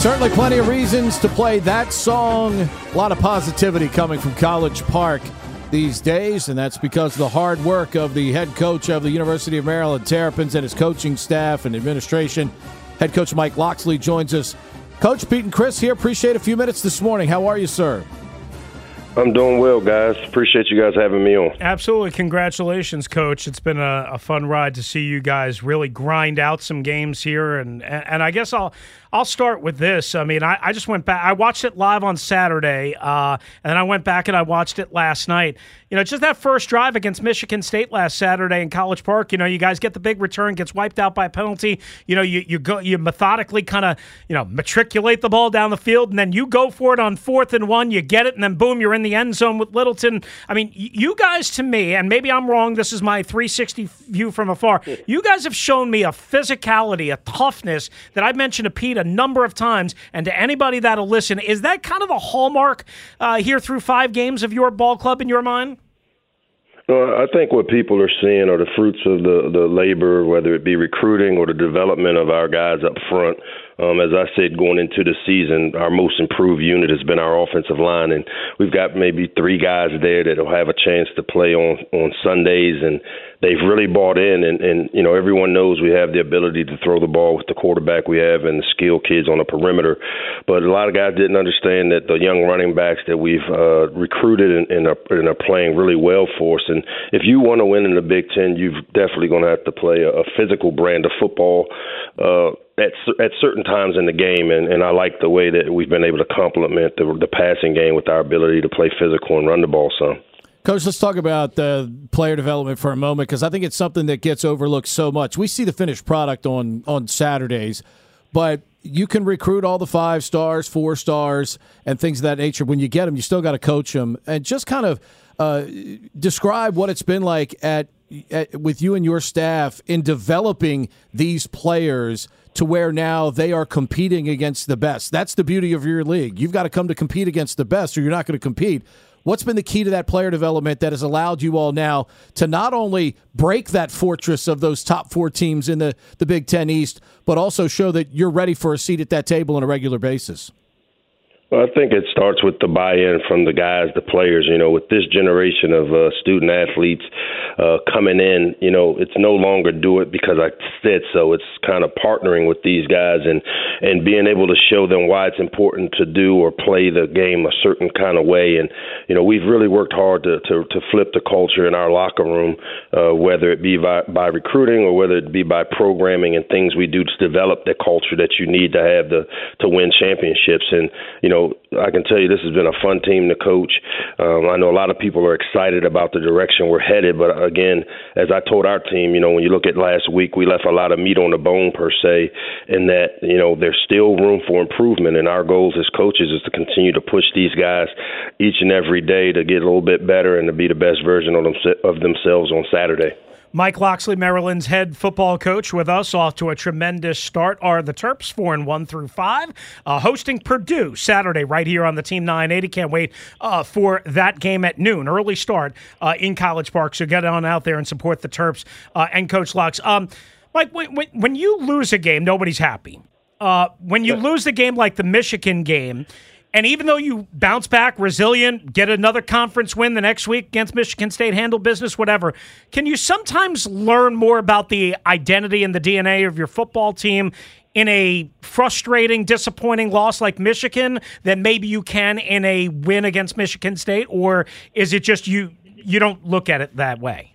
Certainly plenty of reasons to play that song. A lot of positivity coming from College Park these days, and that's because of the hard work of the head coach of the University of Maryland Terrapins and his coaching staff and administration. Head coach Mike Locksley joins us. Coach Pete and Chris here. Appreciate a few minutes this morning. How are you, sir? I'm doing well, guys. Appreciate you guys having me on. Absolutely. Congratulations, Coach. It's been a, a, fun ride to see you guys really grind out some games here. And, and I guess I'll I'll start with this. I mean, I, I just went back. I watched it live on Saturday, uh, and then I went back and I watched it last night. You know, just that first drive against Michigan State last Saturday in College Park. You know, you guys get the big return, gets wiped out by a penalty. You know, you you go you methodically kind of you know matriculate the ball down the field, and then you go for it on fourth and one. You get it, and then boom, you're in the end zone with Littleton. I mean, you guys to me, and maybe I'm wrong. This is my 360 view from afar. You guys have shown me a physicality, a toughness that I mentioned to Pete a number of times. And to anybody that'll listen, is that kind of a hallmark uh, here through five games of your ball club in your mind? Well, I think what people are seeing are the fruits of the the labor, whether it be recruiting or the development of our guys up front. Um, as I said, going into the season, our most improved unit has been our offensive line, and we've got maybe three guys there that'll have a chance to play on on Sundays, and they've really bought in. And, and you know, everyone knows we have the ability to throw the ball with the quarterback we have and the skilled kids on the perimeter. But a lot of guys didn't understand that the young running backs that we've uh, recruited and, and, are, and are playing really well for us. And if you want to win in the Big Ten, you've definitely going to have to play a, a physical brand of football. Uh, at at certain times in the game, and, and I like the way that we've been able to complement the, the passing game with our ability to play physical and run the ball some. Coach, let's talk about the player development for a moment because I think it's something that gets overlooked so much. We see the finished product on on Saturdays, but you can recruit all the five stars, four stars, and things of that nature. When you get them, you still got to coach them, and just kind of uh, describe what it's been like at, at with you and your staff in developing these players to where now they are competing against the best. That's the beauty of your league. You've got to come to compete against the best, or you're not going to compete. What's been the key to that player development that has allowed you all now to not only break that fortress of those top four teams in the, the Big Ten East, but also show that you're ready for a seat at that table on a regular basis? Well, I think it starts with the buy-in from the guys, the players. You know, with this generation of uh, student athletes uh, coming in, you know, it's no longer do it because I said so. It's kind of partnering with these guys and and being able to show them why it's important to do or play the game a certain kind of way. And you know, we've really worked hard to to, to flip the culture in our locker room, uh, whether it be by, by recruiting or whether it be by programming and things we do to develop the culture that you need to have the to win championships. And you know know, I can tell you this has been a fun team to coach. Um, I know a lot of people are excited about the direction we're headed, but again, as I told our team, you know, when you look at last week, we left a lot of meat on the bone per se, in that you know there's still room for improvement, and our goals as coaches is to continue to push these guys each and every day to get a little bit better and to be the best version of, them, of themselves on Saturday. Mike Locksley, Maryland's head football coach, with us off to a tremendous start. Are the Terps four and one through five, uh, hosting Purdue Saturday right here on the Team 980. Can't wait uh, for that game at noon, early start uh, in College Park. So get on out there and support the Terps uh, and Coach Locks. Um, Mike, when, when, you lose a game, nobody's happy. Uh, when you lose the game like the Michigan game, and even though you bounce back, resilient, get another conference win the next week against Michigan State, handle business, whatever, can you sometimes learn more about the identity and the DNA of your football team in a frustrating, disappointing loss like Michigan than maybe you can in a win against Michigan State? Or is it just you you don't look at it that way?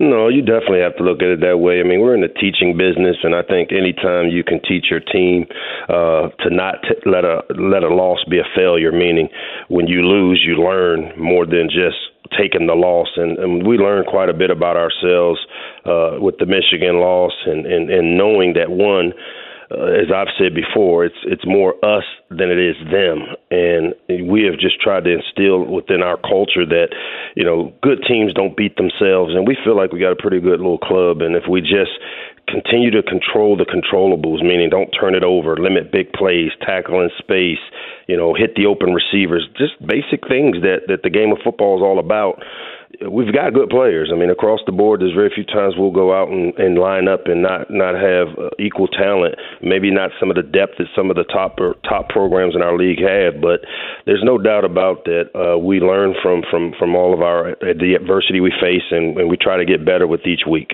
No, you definitely have to look at it that way. I mean, we're in the teaching business, and I think anytime you can teach your team uh, to not t- let a let a loss be a failure, meaning when you lose, you learn more than just taking the loss, and, and we learned quite a bit about ourselves uh, with the Michigan loss, and, and and knowing that one uh, as I've said before, it's it's more us than it is them, and we have just tried to instill within our culture that you know good teams don't beat themselves, and we feel like we got a pretty good little club, and if we just continue to control the controllables, meaning don't turn it over, limit big plays, tackle in space, you know, hit the open receivers, just basic things that that the game of football is all about we've got good players. I mean, across the board, there's very few times we'll go out and, and line up and not not have uh, equal talent. Maybe not some of the depth that some of the top or top programs in our league have, but there's no doubt about that. Uh, we learn from from from all of our uh, the adversity we face, and, and we try to get better with each week.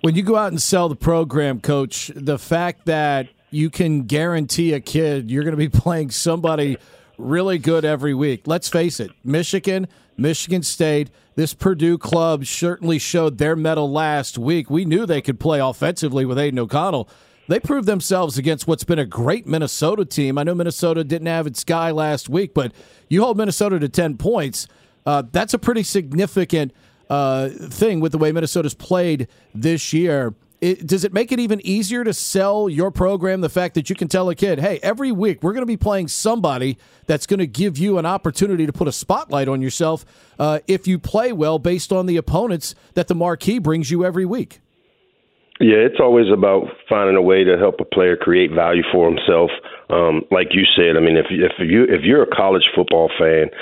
When you go out and sell the program, coach, the fact that you can guarantee a kid you're going to be playing somebody really good every week. Let's face it, Michigan, Michigan State this Purdue club certainly showed their mettle last week. We knew they could play offensively with Aidan O'Connell. They proved themselves against what's been a great Minnesota team. I know Minnesota didn't have its guy last week, but you hold Minnesota to 10 points. Uh, that's a pretty significant uh, thing with the way Minnesota's played this year it, does it make it even easier to sell your program? The fact that you can tell a kid, hey, every week we're going to be playing somebody that's going to give you an opportunity to put a spotlight on yourself uh, if you play well based on the opponents that the marquee brings you every week. Yeah, it's always about finding a way to help a player create value for himself. Um, like you said, I mean, if if you if you're a college football fan,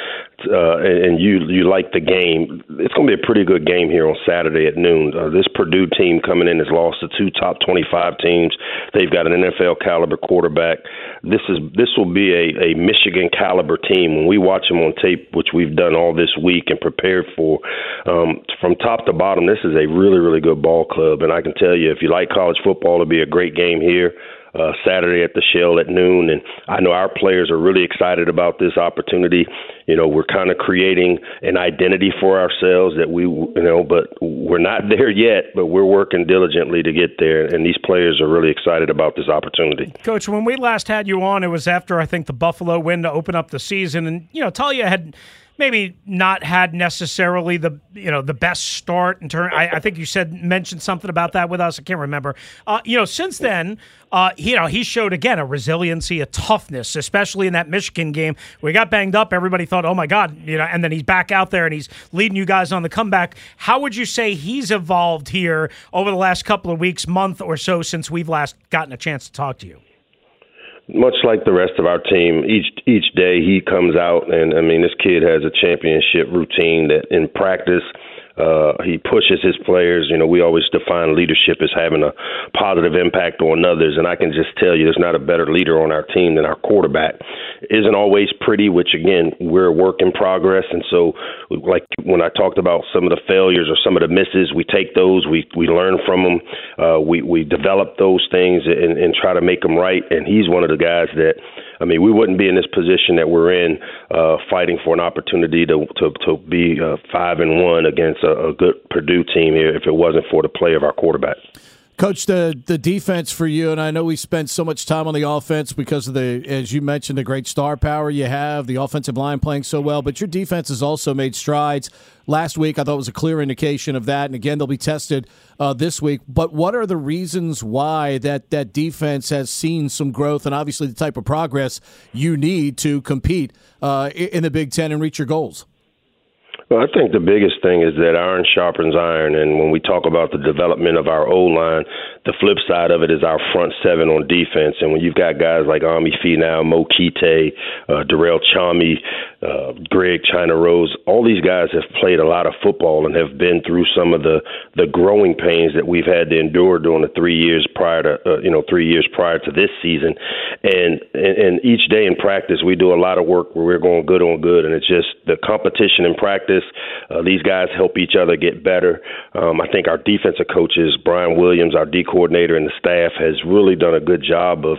uh, and you you like the game, it's going to be a pretty good game here on Saturday at noon. Uh, this Purdue team coming in has lost to two top 25 teams. They've got an NFL caliber quarterback. This is this will be a, a Michigan caliber team. When we watch them on tape, which we've done all this week and prepared for, um, from top to bottom, this is a really really good ball club. And I can tell you, if you like college football, it'll be a great game here uh, Saturday at the Shell at noon. And I know our players are really excited about this opportunity. You know, we're kind of creating an identity for ourselves that we, you know, but we're not there yet, but we're working diligently to get there. And these players are really excited about this opportunity. Coach, when we last had you on, it was after, I think, the Buffalo win to open up the season. And, you know, Taulia had maybe not had necessarily the you know the best start in turn. I, I, think you said mentioned something about that with us. I can't remember. Uh, you know, since then, uh, you know, he showed again a resiliency, a toughness, especially in that Michigan game. We got banged up. Everybody thought, oh my god, you know, and then he's back out there and he's leading you guys on the comeback. How would you say he's evolved here over the last couple of weeks, month or so since we've last gotten a chance to talk to you? Much like the rest of our team, each each day he comes out and I mean this kid has a championship routine that in practice uh, he pushes his players. You know, we always define leadership as having a positive impact on others, and I can just tell you, there's not a better leader on our team than our quarterback. Isn't always pretty, which again, we're a work in progress, and so like when I talked about some of the failures or some of the misses, we take those, we we learn from them, uh, we we develop those things and, and try to make them right. And he's one of the guys that I mean, we wouldn't be in this position that we're in, uh, fighting for an opportunity to to, to be uh, five and one against a, a good Purdue team here if it wasn't for the play of our quarterback. Coach, the the defense for you, and I know we spent so much time on the offense because of the, as you mentioned, the great star power you have, the offensive line playing so well, but your defense has also made strides. Last week, I thought was a clear indication of that, and again, they'll be tested uh, this week. But what are the reasons why that that defense has seen some growth, and obviously the type of progress you need to compete uh, in the Big Ten and reach your goals? Well, I think the biggest thing is that iron sharpens iron, and when we talk about the development of our O line, the flip side of it is our front seven on defense. And when you've got guys like Ami Finau, Mo Kite, uh, Durell Nchami, uh, Greg China Rose, all these guys have played a lot of football and have been through some of the the growing pains that we've had to endure during the three years prior to uh, you know three years prior to this season. And, and and each day in practice, we do a lot of work where we're going good on good, and it's just the competition in practice this. Uh, these guys help each other get better. Um, I think our defensive coaches, Brian Williams, our D coordinator, and the staff has really done a good job of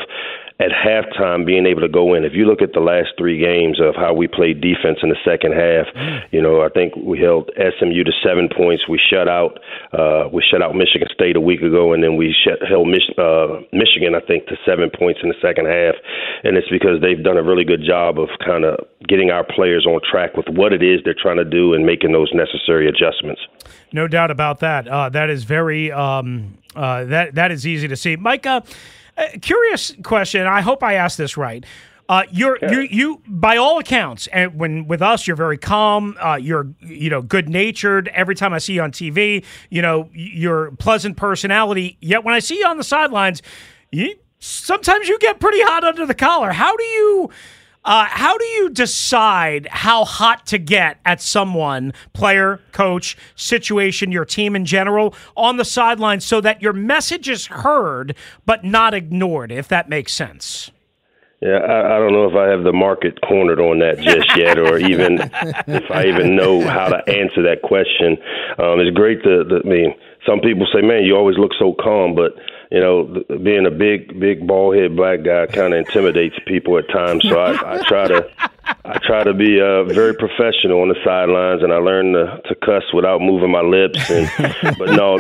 at halftime being able to go in. If you look at the last three games of how we played defense in the second half, you know, I think we held SMU to seven points. We shut out uh, we shut out Michigan State a week ago, and then we shut, held Mich- uh, Michigan, I think, to seven points in the second half. And it's because they've done a really good job of kind of getting our players on track with what it is they're trying to do and making those necessary adjustments. No doubt about that. Uh, that is very um, uh, that that is easy to see, Micah. Uh, curious question. I hope I asked this right. Uh, you're yeah. you you by all accounts, and when with us, you're very calm. Uh, you're you know good natured. Every time I see you on TV, you know you're pleasant personality. Yet when I see you on the sidelines, you sometimes you get pretty hot under the collar. How do you? Uh, how do you decide how hot to get at someone, player, coach, situation, your team in general, on the sidelines so that your message is heard but not ignored, if that makes sense? Yeah, I, I don't know if I have the market cornered on that just yet, or even if I even know how to answer that question. Um, it's great to, to, I mean, some people say, "Man, you always look so calm," but you know, being a big, big bald head black guy kind of intimidates people at times. So I, I try to, I try to be uh, very professional on the sidelines, and I learn to, to cuss without moving my lips. And but no,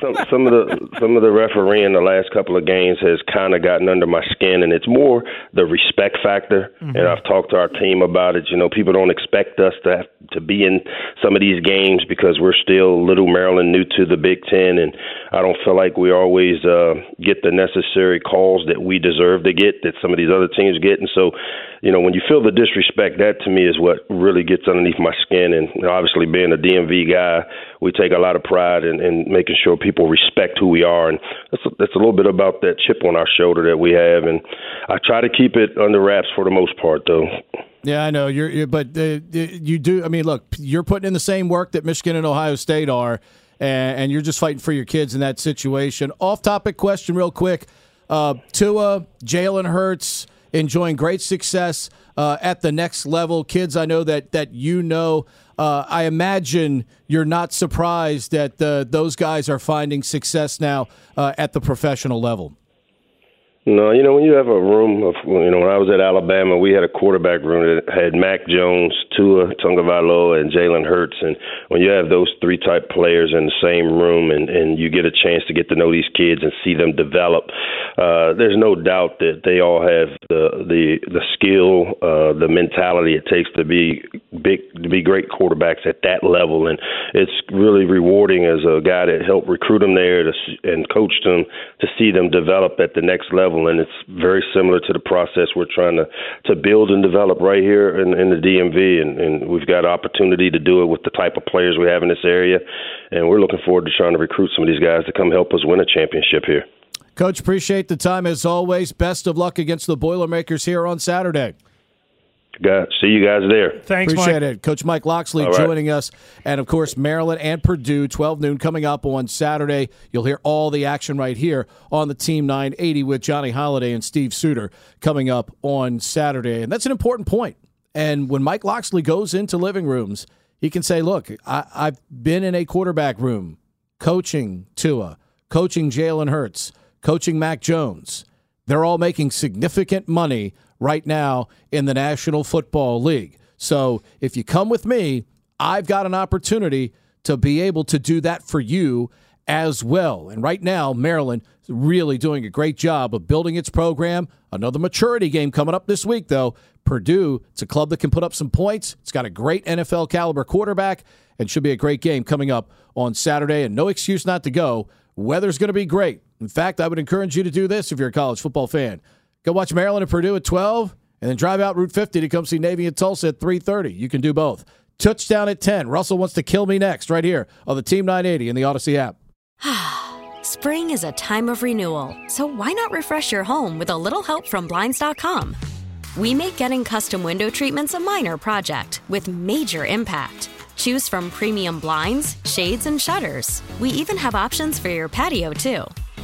some, some of the some of the refereeing the last couple of games has kind of gotten under my skin, and it's more the respect factor. Mm-hmm. And I've talked to our team about it. You know, people don't expect us to have, to be in some of these games because we're still Little Maryland, new to the Big Ten, and I don't feel like we always. Uh, uh, get the necessary calls that we deserve to get, that some of these other teams get. And so, you know, when you feel the disrespect, that to me is what really gets underneath my skin. And you know, obviously, being a DMV guy, we take a lot of pride in, in making sure people respect who we are. And that's a, that's a little bit about that chip on our shoulder that we have. And I try to keep it under wraps for the most part, though. Yeah, I know you're, you're but uh, you do. I mean, look, you're putting in the same work that Michigan and Ohio State are and, and, you're just fighting for your kids in that situation. Off topic question, real quick. Uh, Tua, Jalen Hurts, enjoying great success uh, at the next level. Kids, I know that that you know. Uh, I imagine you're not surprised that uh, those guys are finding success now uh, at the professional level. No, you know when you have a room of you know when I was at Alabama, we had a quarterback room that had Mac Jones, Tua Tagovailoa, and Jalen Hurts, and when you have those three type players in the same room, and and you get a chance to get to know these kids and see them develop, uh, there's no doubt that they all have the the the skill, uh, the mentality it takes to be big to be great quarterbacks at that level, and it's really rewarding as a guy that helped recruit them there to and coach them to see them develop at the next level level, and it's very similar to the process we're trying to to build and develop right here in, in the DMV, and, and we've got opportunity to do it with the type of players we have in this area, and we're looking forward to trying to recruit some of these guys to come help us win a championship here. Coach, appreciate the time as always. Best of luck against the Boilermakers here on Saturday. Got, see you guys there. Thanks, Appreciate Mike. it. Coach Mike Locksley right. joining us. And of course, Maryland and Purdue, 12 noon coming up on Saturday. You'll hear all the action right here on the Team 980 with Johnny Holliday and Steve Suter coming up on Saturday. And that's an important point. And when Mike Locksley goes into living rooms, he can say, Look, I, I've been in a quarterback room coaching Tua, coaching Jalen Hurts, coaching Mac Jones. They're all making significant money right now in the National Football League. So if you come with me, I've got an opportunity to be able to do that for you as well. And right now, Maryland really doing a great job of building its program. Another maturity game coming up this week, though. Purdue, it's a club that can put up some points. It's got a great NFL caliber quarterback and should be a great game coming up on Saturday. And no excuse not to go. Weather's going to be great. In fact, I would encourage you to do this if you're a college football fan. Go watch Maryland and Purdue at 12 and then drive out Route 50 to come see Navy and Tulsa at 3:30. You can do both. Touchdown at 10. Russell wants to kill me next right here on the Team 980 in the Odyssey app. Spring is a time of renewal, so why not refresh your home with a little help from Blinds.com? We make getting custom window treatments a minor project with major impact. Choose from premium blinds, shades, and shutters. We even have options for your patio, too.